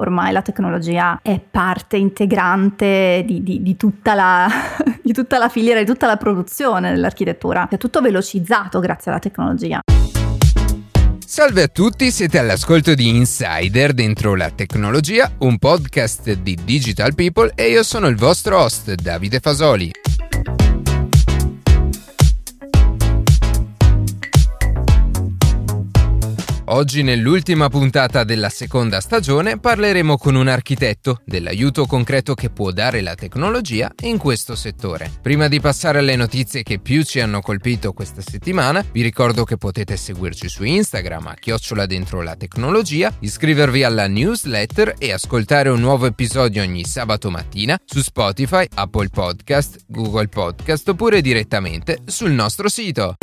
ormai la tecnologia è parte integrante di, di, di, tutta la, di tutta la filiera, di tutta la produzione dell'architettura. È tutto velocizzato grazie alla tecnologia. Salve a tutti, siete all'ascolto di Insider dentro la tecnologia, un podcast di Digital People e io sono il vostro host Davide Fasoli. Oggi nell'ultima puntata della seconda stagione parleremo con un architetto dell'aiuto concreto che può dare la tecnologia in questo settore. Prima di passare alle notizie che più ci hanno colpito questa settimana, vi ricordo che potete seguirci su Instagram a chiocciola dentro la tecnologia, iscrivervi alla newsletter e ascoltare un nuovo episodio ogni sabato mattina su Spotify, Apple Podcast, Google Podcast oppure direttamente sul nostro sito.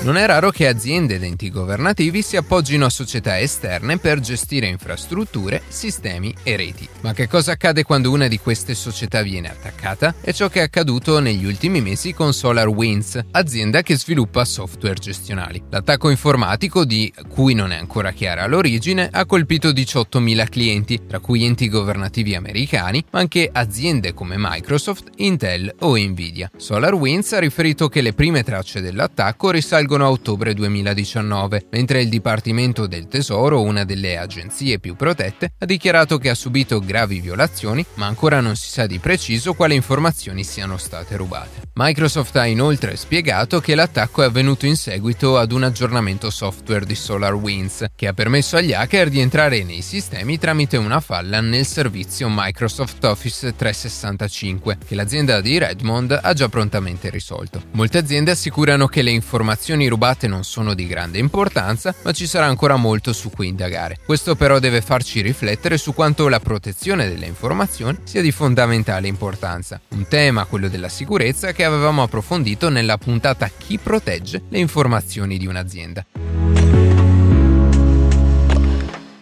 Non è raro che aziende ed enti governativi si appoggino a società esterne per gestire infrastrutture, sistemi e reti. Ma che cosa accade quando una di queste società viene attaccata? È ciò che è accaduto negli ultimi mesi con SolarWinds, azienda che sviluppa software gestionali. L'attacco informatico, di cui non è ancora chiara l'origine, ha colpito 18.000 clienti, tra cui enti governativi americani, ma anche aziende come Microsoft, Intel o Nvidia. SolarWinds ha riferito che le prime tracce dell'attacco risalgono a ottobre 2019, mentre il Dipartimento del Tesoro, una delle agenzie più protette, ha dichiarato che ha subito gravi violazioni, ma ancora non si sa di preciso quali informazioni siano state rubate. Microsoft ha inoltre spiegato che l'attacco è avvenuto in seguito ad un aggiornamento software di SolarWinds, che ha permesso agli hacker di entrare nei sistemi tramite una falla nel servizio Microsoft Office 365, che l'azienda di Redmond ha già prontamente risolto. Molte aziende assicurano che le informazioni rubate non sono di grande importanza, ma ci sarà ancora molto su cui indagare. Questo però deve farci riflettere su quanto la protezione delle informazioni sia di fondamentale importanza. Un tema, quello della sicurezza, che avevamo approfondito nella puntata Chi protegge le informazioni di un'azienda.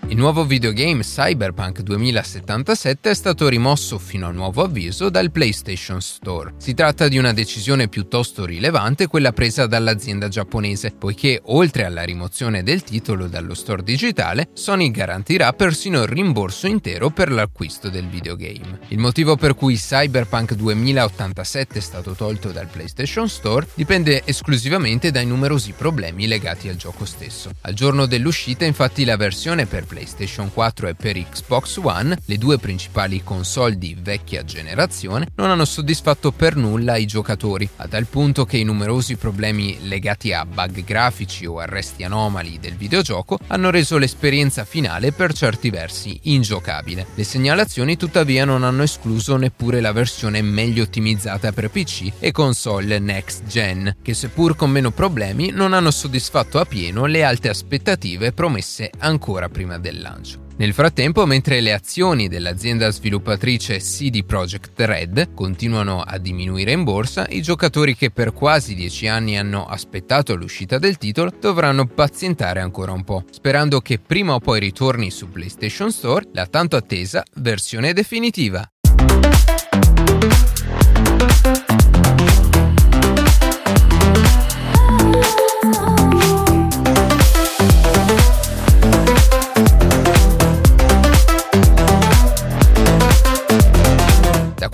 Il nuovo videogame Cyberpunk 2077 è stato rimosso fino a nuovo avviso dal PlayStation Store. Si tratta di una decisione piuttosto rilevante quella presa dall'azienda giapponese, poiché oltre alla rimozione del titolo dallo store digitale, Sony garantirà persino il rimborso intero per l'acquisto del videogame. Il motivo per cui Cyberpunk 2087 è stato tolto dal PlayStation Store dipende esclusivamente dai numerosi problemi legati al gioco stesso. Al giorno dell'uscita infatti la versione per PlayStation PlayStation 4 e per Xbox One, le due principali console di vecchia generazione, non hanno soddisfatto per nulla i giocatori, a tal punto che i numerosi problemi legati a bug grafici o arresti anomali del videogioco hanno reso l'esperienza finale per certi versi ingiocabile. Le segnalazioni tuttavia non hanno escluso neppure la versione meglio ottimizzata per PC e console next gen, che seppur con meno problemi non hanno soddisfatto a pieno le alte aspettative promesse ancora prima del lancio. Nel frattempo, mentre le azioni dell'azienda sviluppatrice CD Projekt Red continuano a diminuire in borsa, i giocatori che per quasi dieci anni hanno aspettato l'uscita del titolo dovranno pazientare ancora un po', sperando che prima o poi ritorni su PlayStation Store la tanto attesa versione definitiva.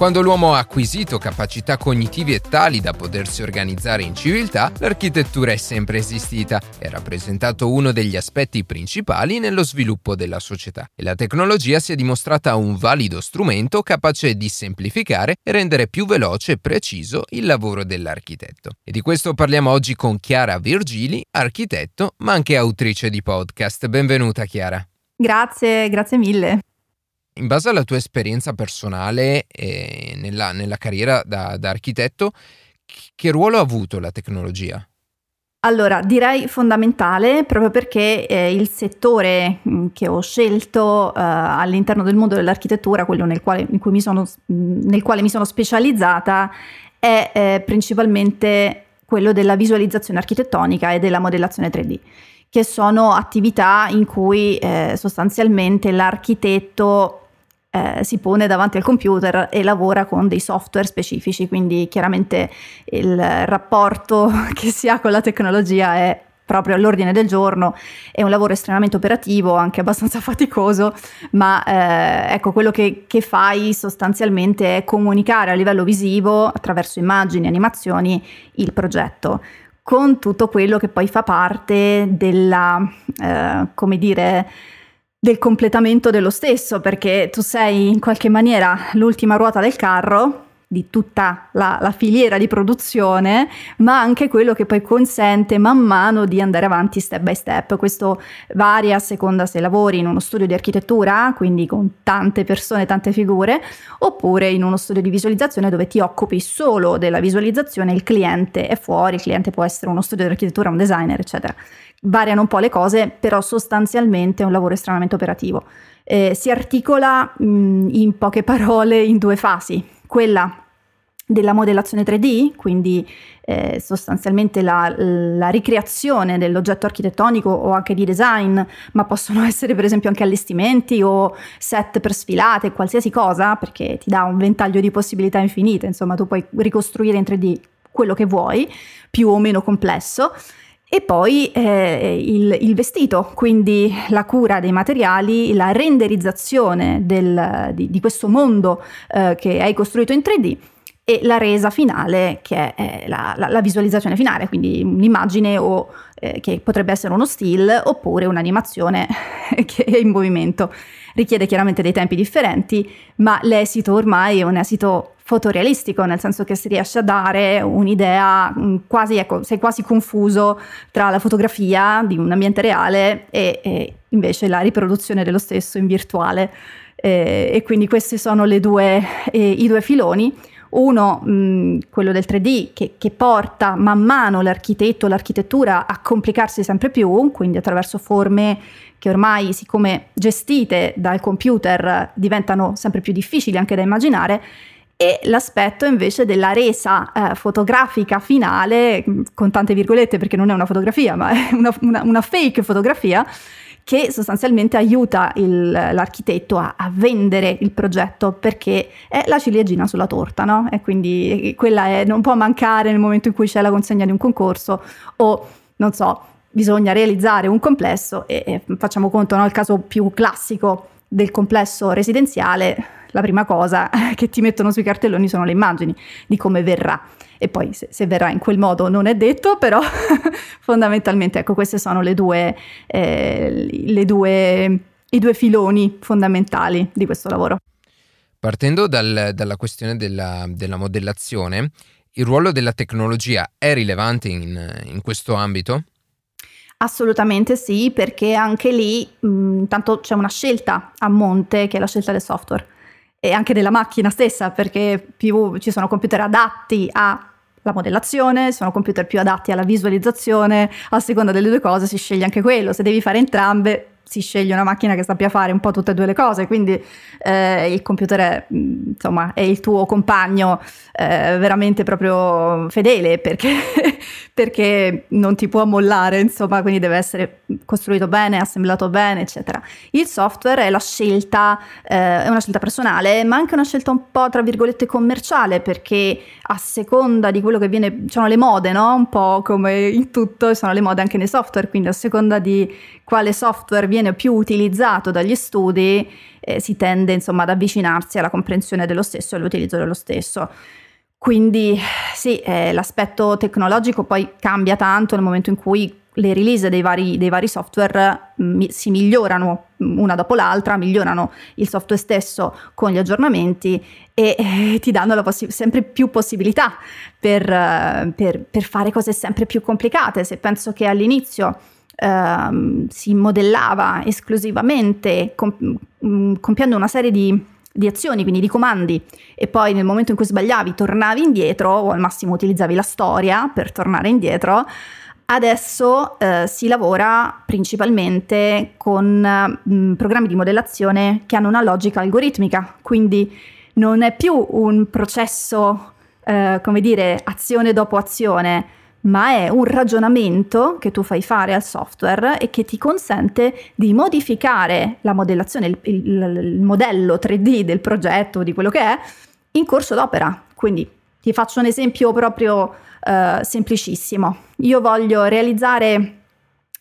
Quando l'uomo ha acquisito capacità cognitive tali da potersi organizzare in civiltà, l'architettura è sempre esistita e ha rappresentato uno degli aspetti principali nello sviluppo della società. E la tecnologia si è dimostrata un valido strumento capace di semplificare e rendere più veloce e preciso il lavoro dell'architetto. E di questo parliamo oggi con Chiara Virgili, architetto ma anche autrice di podcast. Benvenuta Chiara. Grazie, grazie mille. In base alla tua esperienza personale e nella, nella carriera da, da architetto, che ruolo ha avuto la tecnologia? Allora, direi fondamentale proprio perché eh, il settore mm, che ho scelto eh, all'interno del mondo dell'architettura, quello nel quale, sono, mm, nel quale mi sono specializzata, è eh, principalmente quello della visualizzazione architettonica e della modellazione 3D, che sono attività in cui eh, sostanzialmente l'architetto eh, si pone davanti al computer e lavora con dei software specifici, quindi chiaramente il rapporto che si ha con la tecnologia è proprio all'ordine del giorno, è un lavoro estremamente operativo, anche abbastanza faticoso, ma eh, ecco quello che, che, fai sostanzialmente è comunicare a livello visivo attraverso immagini, animazioni il progetto con tutto quello che poi fa parte della, eh, come dire, del completamento dello stesso, perché tu sei in qualche maniera l'ultima ruota del carro di tutta la, la, filiera di produzione, ma anche quello che poi consente man mano di andare avanti step by step. Questo varia a seconda se lavori in uno studio di architettura, quindi con tante persone, tante figure, oppure in uno studio di visualizzazione dove ti occupi solo della visualizzazione, il cliente è fuori, il cliente può essere uno studio di architettura, un designer, eccetera. Variano un po' le cose, però sostanzialmente è un lavoro estremamente operativo. Eh, si articola mh, in poche parole in due fasi. Quella della modellazione 3D, quindi eh, sostanzialmente la, la, ricreazione dell'oggetto architettonico o anche di design, ma possono essere per esempio anche allestimenti o set per sfilate, qualsiasi cosa, perché ti dà un ventaglio di possibilità infinite, insomma tu puoi ricostruire in 3D quello che vuoi, più o meno complesso. E poi eh, il, il, vestito, quindi la cura dei materiali, la renderizzazione del, di, di, questo mondo eh, che hai costruito in 3D e la resa finale che è la, la, la visualizzazione finale, quindi un'immagine o eh, che potrebbe essere uno still oppure un'animazione che è in movimento. Richiede chiaramente dei tempi differenti, ma l'esito ormai è un esito fotorealistico, nel senso che si riesce a dare un'idea mm, quasi, ecco, sei quasi confuso tra la fotografia di un ambiente reale e, e invece la riproduzione dello stesso in virtuale. Eh, e quindi questi sono due, eh, i due filoni uno, mh, quello del 3D, che, che, porta man mano l'architetto, l'architettura a complicarsi sempre più, quindi attraverso forme che ormai, siccome gestite dal computer, diventano sempre più difficili anche da immaginare, e l'aspetto invece della resa eh, fotografica finale, con tante virgolette perché non è una fotografia, ma è una, una, una fake fotografia, che sostanzialmente aiuta il, l'architetto a, a, vendere il progetto perché è la ciliegina sulla torta, no? E quindi quella è, non può mancare nel momento in cui c'è la consegna di un concorso o, non so, bisogna realizzare un complesso e, e facciamo conto, no? Il caso più classico del complesso residenziale, la prima cosa che ti mettono sui cartelloni sono le immagini di come verrà e poi se, se, verrà in quel modo non è detto, però fondamentalmente ecco queste sono le due, eh, le due, i due filoni fondamentali di questo lavoro. Partendo dal, dalla questione della, della, modellazione, il ruolo della tecnologia è rilevante in, in questo ambito? Assolutamente sì, perché anche lì mh, intanto c'è una scelta a monte che è la scelta del software e anche della macchina stessa, perché più ci sono computer adatti a la modellazione, sono computer più adatti alla visualizzazione, a seconda delle due cose si sceglie anche quello, se devi fare entrambe si sceglie una macchina che sappia fare un po' tutte e due le cose, quindi eh, il computer è, mm, insomma, è il tuo compagno eh, veramente proprio fedele perché, perché, non ti può mollare, insomma, quindi deve essere costruito bene, assemblato bene, eccetera. Il software è la scelta, eh, è una scelta personale, ma anche una scelta un po' tra virgolette commerciale, perché a seconda di quello che viene, sono le mode, no? Un po' come in tutto, sono le mode anche nei software, quindi a seconda di quale software viene più utilizzato dagli studi, eh, si tende insomma ad avvicinarsi alla comprensione dello stesso e all'utilizzo dello stesso. Quindi sì, eh, l'aspetto tecnologico poi cambia tanto nel momento in cui le release dei vari, dei vari software mm, mi, si migliorano una dopo l'altra, migliorano il software stesso con gli aggiornamenti e eh, ti danno possi- sempre più possibilità per, uh, per, per, fare cose sempre più complicate. Se penso che all'inizio uh, si modellava esclusivamente comp- mm, compiendo una serie di di azioni, quindi di comandi, e poi nel momento in cui sbagliavi tornavi indietro o al massimo utilizzavi la storia per tornare indietro, adesso eh, si lavora principalmente con mh, mm, programmi di modellazione che hanno una logica algoritmica, quindi non è più un processo, eh, come dire, azione dopo azione, ma è un ragionamento che tu fai fare al software e che ti consente di modificare la modellazione, il, il, il modello 3D del progetto, di quello che è, in corso d'opera. Quindi ti faccio un esempio proprio eh, semplicissimo. Io voglio realizzare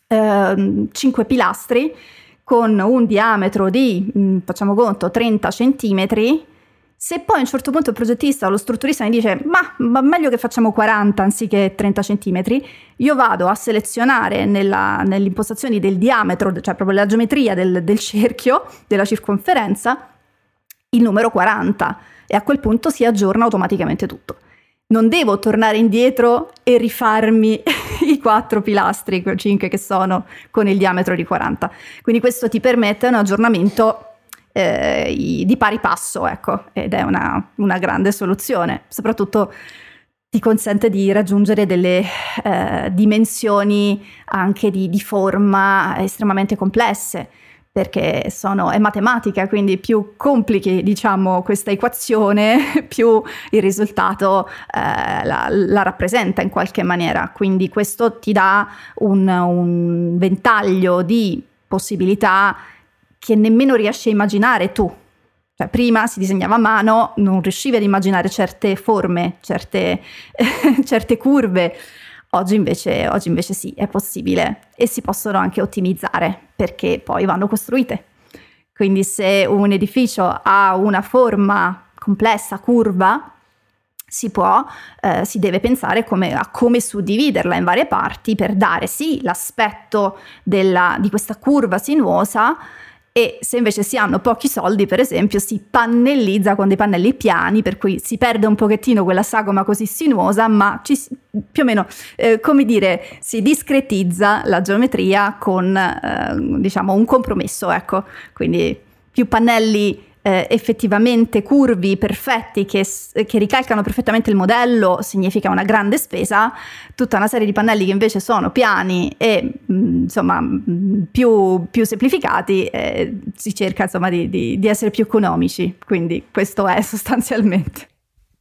eh, 5 pilastri con un diametro di, mm, facciamo conto, 30 centimetri se poi a un certo punto il progettista o lo strutturista mi dice ma, ma meglio che facciamo 40 anziché 30 cm, io vado a selezionare nella, nelle impostazioni del diametro, cioè proprio la geometria del, del cerchio, della circonferenza, il numero 40 e a quel punto si aggiorna automaticamente tutto. Non devo tornare indietro e rifarmi i quattro pilastri, quei 5 che sono con il diametro di 40. Quindi questo ti permette un aggiornamento eh, di pari passo, ecco, ed è una, una, grande soluzione, soprattutto ti consente di raggiungere delle eh, dimensioni anche di, di, forma estremamente complesse, perché sono, è matematica, quindi più complichi diciamo, questa equazione, più il risultato eh, la, la, rappresenta in qualche maniera. Quindi questo ti dà un, un ventaglio di possibilità che nemmeno riesci a immaginare tu. Cioè, prima si disegnava a mano, non riuscivi ad immaginare certe forme, certe, certe curve. Oggi invece, oggi invece sì, è possibile e si possono anche ottimizzare perché poi vanno costruite. Quindi se un edificio ha una forma complessa, curva, si può, eh, si deve pensare come, a come suddividerla in varie parti per dare sì l'aspetto della, di questa curva sinuosa, e se invece si hanno pochi soldi, per esempio, si pannellizza con dei pannelli piani, per cui si perde un pochettino quella sagoma così sinuosa, ma ci, più o meno, eh, come dire, si discretizza la geometria con, eh, diciamo, un compromesso, ecco. Quindi più pannelli eh, effettivamente curvi, perfetti, che, che, ricalcano perfettamente il modello, significa una grande spesa, tutta una serie di pannelli che invece sono piani e mm, insomma mm, più, più, semplificati, eh, si cerca insomma di, di, di essere più economici, quindi questo è sostanzialmente.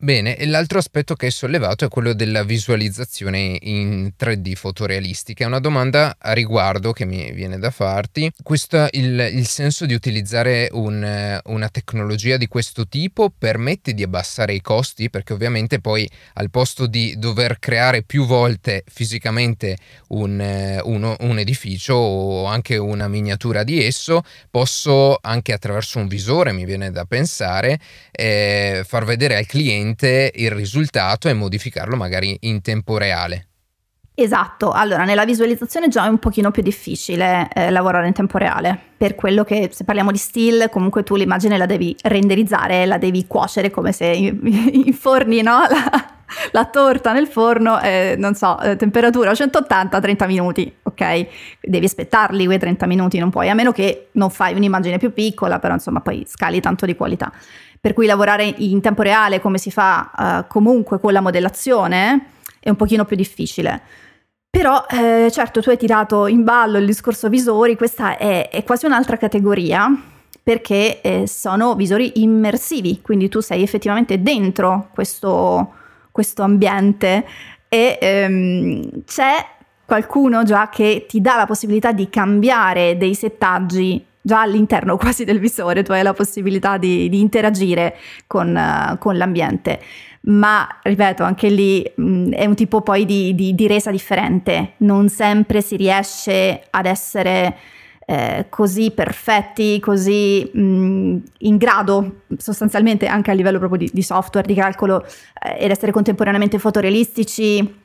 Bene, e l'altro aspetto che hai sollevato è quello della visualizzazione in 3D fotorealistica. È una domanda a riguardo che mi viene da farti. Questo, il, il senso di utilizzare un, una tecnologia di questo tipo permette di abbassare i costi? Perché ovviamente poi al posto di dover creare più volte fisicamente un, uno, un edificio o anche una miniatura di esso, posso anche attraverso un visore, mi viene da pensare, eh, far vedere al cliente direttamente il risultato e modificarlo magari in tempo reale. Esatto, allora nella visualizzazione già è un pochino più difficile eh, lavorare in tempo reale, per quello che se parliamo di still comunque tu l'immagine la devi renderizzare, la devi cuocere come se inforni no? la, la, torta nel forno, eh, non so, eh, temperatura 180-30 minuti, ok? Devi aspettarli quei 30 minuti, non puoi, a meno che non fai un'immagine più piccola, però insomma poi scali tanto di qualità per cui lavorare in tempo reale come si fa uh, comunque con la modellazione è un pochino più difficile. Però eh, certo tu hai tirato in ballo il discorso visori, questa è, è quasi un'altra categoria perché eh, sono visori immersivi, quindi tu sei effettivamente dentro questo, questo ambiente e ehm, c'è qualcuno già che ti dà la possibilità di cambiare dei settaggi già all'interno quasi del visore tu hai la possibilità di, di interagire con, uh, con, l'ambiente. Ma ripeto, anche lì mh, mm, è un tipo poi di, di, di, resa differente. Non sempre si riesce ad essere eh, così perfetti, così mh, mm, in grado sostanzialmente anche a livello proprio di, software, di calcolo eh, ed essere contemporaneamente fotorealistici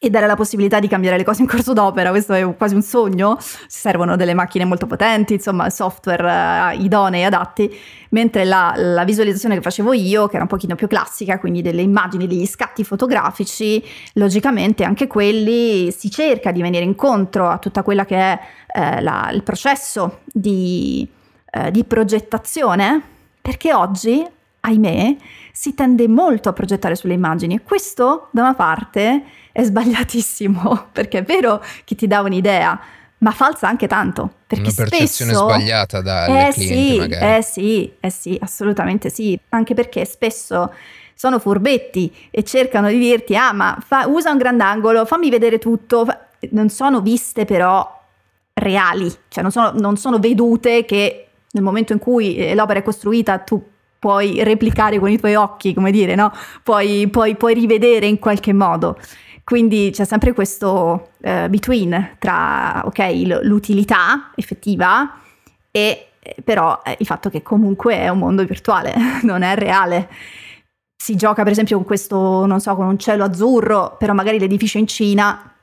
e dare la possibilità di cambiare le cose in corso d'opera, questo è quasi un sogno, servono delle macchine molto potenti, insomma software uh, idonei, adatti, mentre la, la, visualizzazione che facevo io, che era un pochino più classica, quindi delle immagini, degli scatti fotografici, logicamente anche quelli si cerca di venire incontro a tutta quella che è eh, la, il processo di, eh, di progettazione, perché oggi, ahimè, si tende molto a progettare sulle immagini e questo da una parte è sbagliatissimo, perché è vero che ti dà un'idea, ma falsa anche tanto. Perché Una percezione spesso, sbagliata dalle eh clienti sì, magari. Eh sì, eh sì, assolutamente sì, anche perché spesso sono furbetti e cercano di dirti ah ma fa, usa un grandangolo, fammi vedere tutto, non sono viste però reali, cioè non sono, non sono vedute che nel momento in cui l'opera è costruita tu puoi replicare con i tuoi occhi, come dire, no? Puoi, puoi, puoi rivedere in qualche modo. Quindi c'è sempre questo uh, between tra, ok, l'utilità effettiva e eh, però eh, il fatto che comunque è un mondo virtuale, non è reale. Si gioca per esempio con questo, non so, con un cielo azzurro, però magari l'edificio in Cina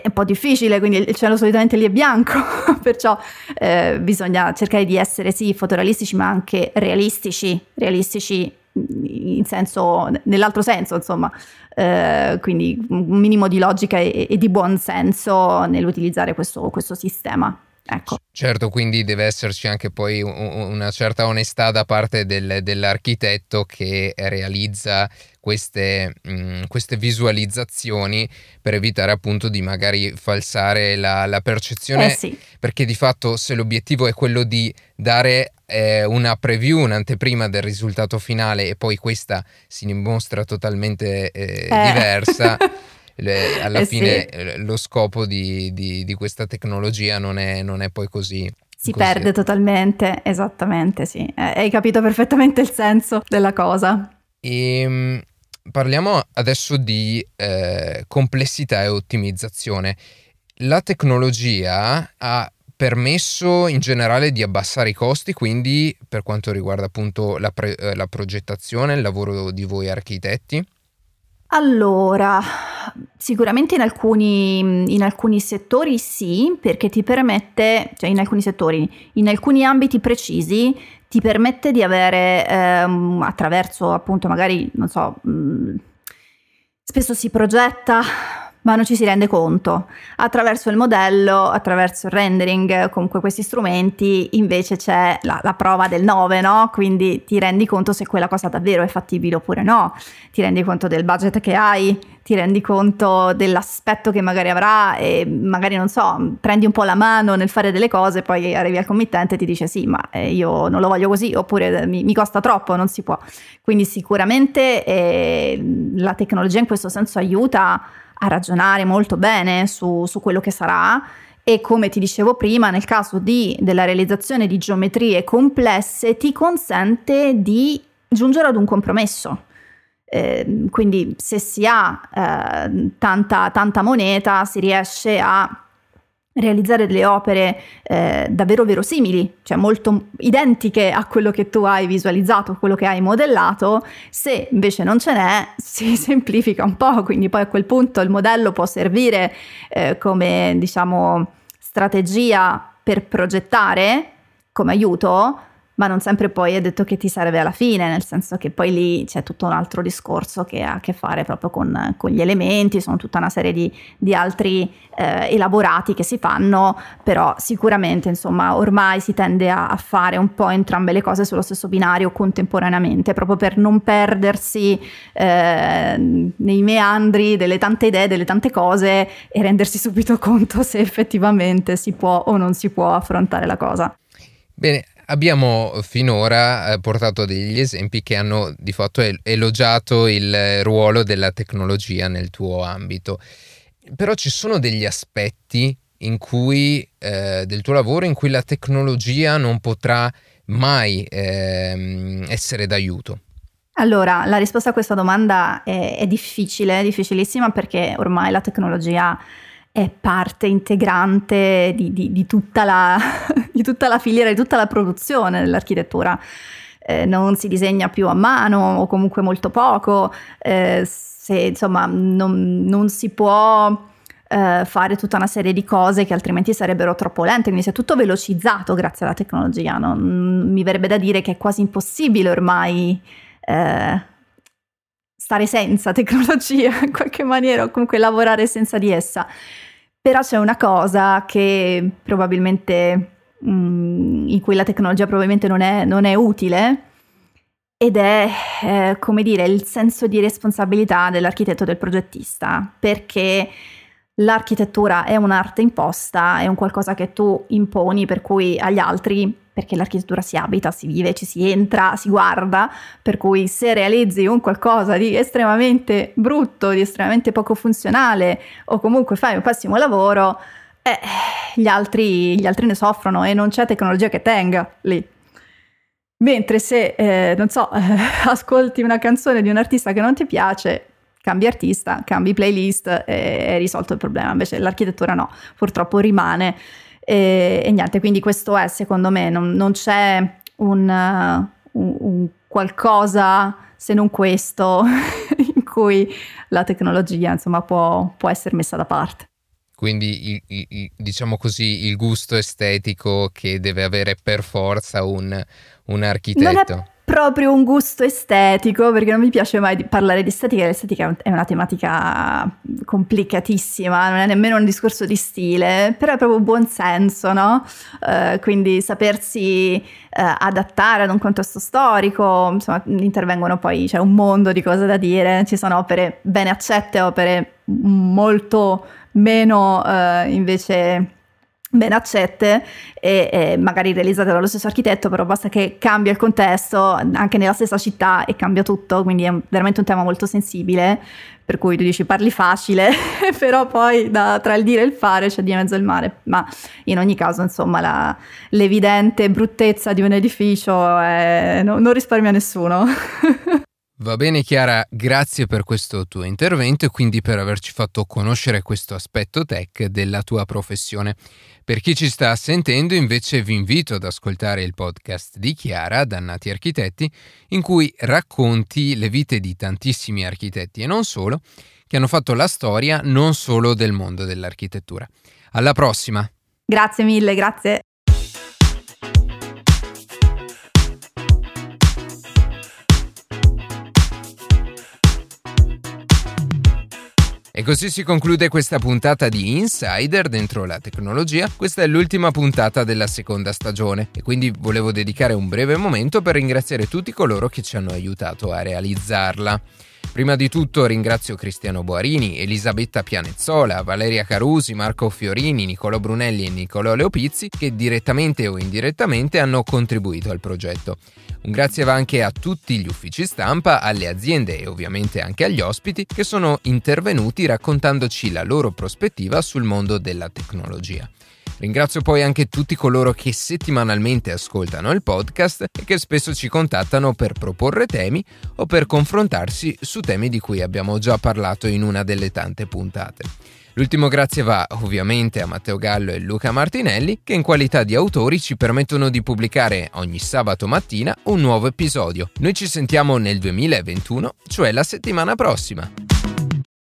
è un po' difficile, quindi il cielo solitamente lì è bianco, perciò eh, bisogna cercare di essere sì fotorealistici ma anche realistici, realistici senso, nell'altro senso insomma, eh, quindi un minimo di logica e, e di buon senso nell'utilizzare questo, questo sistema. Ecco. Certo, quindi deve esserci anche poi una certa onestà da parte del, dell'architetto che realizza queste, mh, mm, queste, visualizzazioni per evitare appunto di magari falsare la, la percezione, eh sì. perché di fatto se l'obiettivo è quello di dare eh, una preview, un'anteprima del risultato finale e poi questa si dimostra totalmente eh, eh. diversa. le, alla eh fine sì. Eh, lo scopo di, di, di, questa tecnologia non è, non è poi così. Si così. perde totalmente, esattamente, sì. Eh, hai capito perfettamente il senso della cosa. E, ehm, parliamo adesso di eh, complessità e ottimizzazione. La tecnologia ha permesso in generale di abbassare i costi, quindi per quanto riguarda appunto la, pre- eh, la progettazione, il lavoro di voi architetti? Allora, sicuramente in alcuni, in alcuni, settori sì, perché ti permette, cioè in alcuni settori, in alcuni ambiti precisi, ti permette di avere ehm, attraverso appunto magari, non so, mh, mm, spesso si progetta ma non ci si rende conto. Attraverso il modello, attraverso il rendering, comunque questi strumenti, invece c'è la, la, prova del 9, no? Quindi ti rendi conto se quella cosa davvero è fattibile oppure no, ti rendi conto del budget che hai, ti rendi conto dell'aspetto che magari avrà e magari, non so, prendi un po' la mano nel fare delle cose, poi arrivi al committente e ti dice sì, ma eh, io non lo voglio così, oppure mi, mi costa troppo, non si può. Quindi sicuramente eh, la tecnologia in questo senso aiuta a ragionare molto bene su, su quello che sarà e come ti dicevo prima, nel caso di, della realizzazione di geometrie complesse ti consente di giungere ad un compromesso. Eh, quindi se si ha eh, tanta, tanta moneta si riesce a realizzare delle opere eh, davvero verosimili, cioè molto identiche a quello che tu hai visualizzato, a quello che hai modellato, se invece non ce n'è si semplifica un po', quindi poi a quel punto il modello può servire eh, come diciamo strategia per progettare, come aiuto, ma non sempre poi è detto che ti serve alla fine, nel senso che poi lì c'è tutto un altro discorso che ha a che fare proprio con, con gli elementi, sono tutta una serie di, di altri eh, elaborati che si fanno, però sicuramente insomma ormai si tende a, a, fare un po' entrambe le cose sullo stesso binario contemporaneamente, proprio per non perdersi eh, nei meandri delle tante idee, delle tante cose e rendersi subito conto se effettivamente si può o non si può affrontare la cosa. Bene, Abbiamo finora eh, portato degli esempi che hanno di fatto elogiato il ruolo della tecnologia nel tuo ambito, però ci sono degli aspetti cui, eh, del tuo lavoro in cui la tecnologia non potrà mai eh, essere d'aiuto. Allora, la risposta a questa domanda è, è difficile, è difficilissima perché ormai la tecnologia è parte integrante di, di, di, tutta la, di, tutta la, filiera, di tutta la produzione dell'architettura. Eh, non si disegna più a mano o comunque molto poco, eh, se insomma non, non si può eh, fare tutta una serie di cose che altrimenti sarebbero troppo lente, quindi si è tutto velocizzato grazie alla tecnologia. Non, mi verrebbe da dire che è quasi impossibile ormai eh, stare senza tecnologia in qualche maniera o comunque lavorare senza di essa. Però c'è una cosa che probabilmente mh, mm, in cui la tecnologia probabilmente non è, non è utile ed è, eh, come dire, il senso di responsabilità dell'architetto del progettista, perché l'architettura è un'arte imposta, è un qualcosa che tu imponi per cui agli altri, perché l'architettura si abita, si vive, ci si entra, si guarda, per cui se realizzi un qualcosa di estremamente brutto, di estremamente poco funzionale o comunque fai un pessimo lavoro, eh, gli, altri, gli altri ne soffrono e non c'è tecnologia che tenga lì. Mentre se, eh, non so, ascolti una canzone di un artista che non ti piace, cambi artista, cambi playlist e è risolto il problema. Invece l'architettura no, purtroppo rimane. E, e niente, quindi questo è secondo me, non, non c'è un, un, un qualcosa se non questo in cui la tecnologia insomma può, può essere messa da parte. Quindi il, il, diciamo così il gusto estetico che deve avere per forza un, un architetto proprio un gusto estetico, perché non mi piace mai parlare di estetica, l'estetica è una tematica complicatissima, non è nemmeno un discorso di stile, però è proprio buon senso, no? Uh, quindi sapersi uh, adattare ad un contesto storico, insomma, intervengono poi, c'è un mondo di cose da dire, ci sono opere bene accette, opere molto meno uh, invece ben accette e, e, magari realizzate dallo stesso architetto, però basta che cambia il contesto anche nella stessa città e cambia tutto, quindi è veramente un tema molto sensibile, per cui tu dici parli facile, però poi da, tra il dire e il fare c'è di mezzo il mare, ma in ogni caso insomma la, l'evidente bruttezza di un edificio è, no, non risparmia nessuno. Va bene Chiara, grazie per questo tuo intervento e quindi per averci fatto conoscere questo aspetto tech della tua professione. Per chi ci sta sentendo invece vi invito ad ascoltare il podcast di Chiara, Dannati Architetti, in cui racconti le vite di tantissimi architetti e non solo, che hanno fatto la storia non solo del mondo dell'architettura. Alla prossima! Grazie mille, grazie. E così si conclude questa puntata di Insider dentro la tecnologia. Questa è l'ultima puntata della seconda stagione e quindi volevo dedicare un breve momento per ringraziare tutti coloro che ci hanno aiutato a realizzarla. Prima di tutto ringrazio Cristiano Boarini, Elisabetta Pianezzola, Valeria Carusi, Marco Fiorini, Nicolò Brunelli e Nicolò Leopizzi che direttamente o indirettamente hanno contribuito al progetto. Un grazie va anche a tutti gli uffici stampa, alle aziende e ovviamente anche agli ospiti che sono intervenuti raccontandoci la loro prospettiva sul mondo della tecnologia. Ringrazio poi anche tutti coloro che settimanalmente ascoltano il podcast e che spesso ci contattano per proporre temi o per confrontarsi su temi di cui abbiamo già parlato in una delle tante puntate. L'ultimo grazie va ovviamente a Matteo Gallo e Luca Martinelli che in qualità di autori ci permettono di pubblicare ogni sabato mattina un nuovo episodio. Noi ci sentiamo nel 2021, cioè la settimana prossima.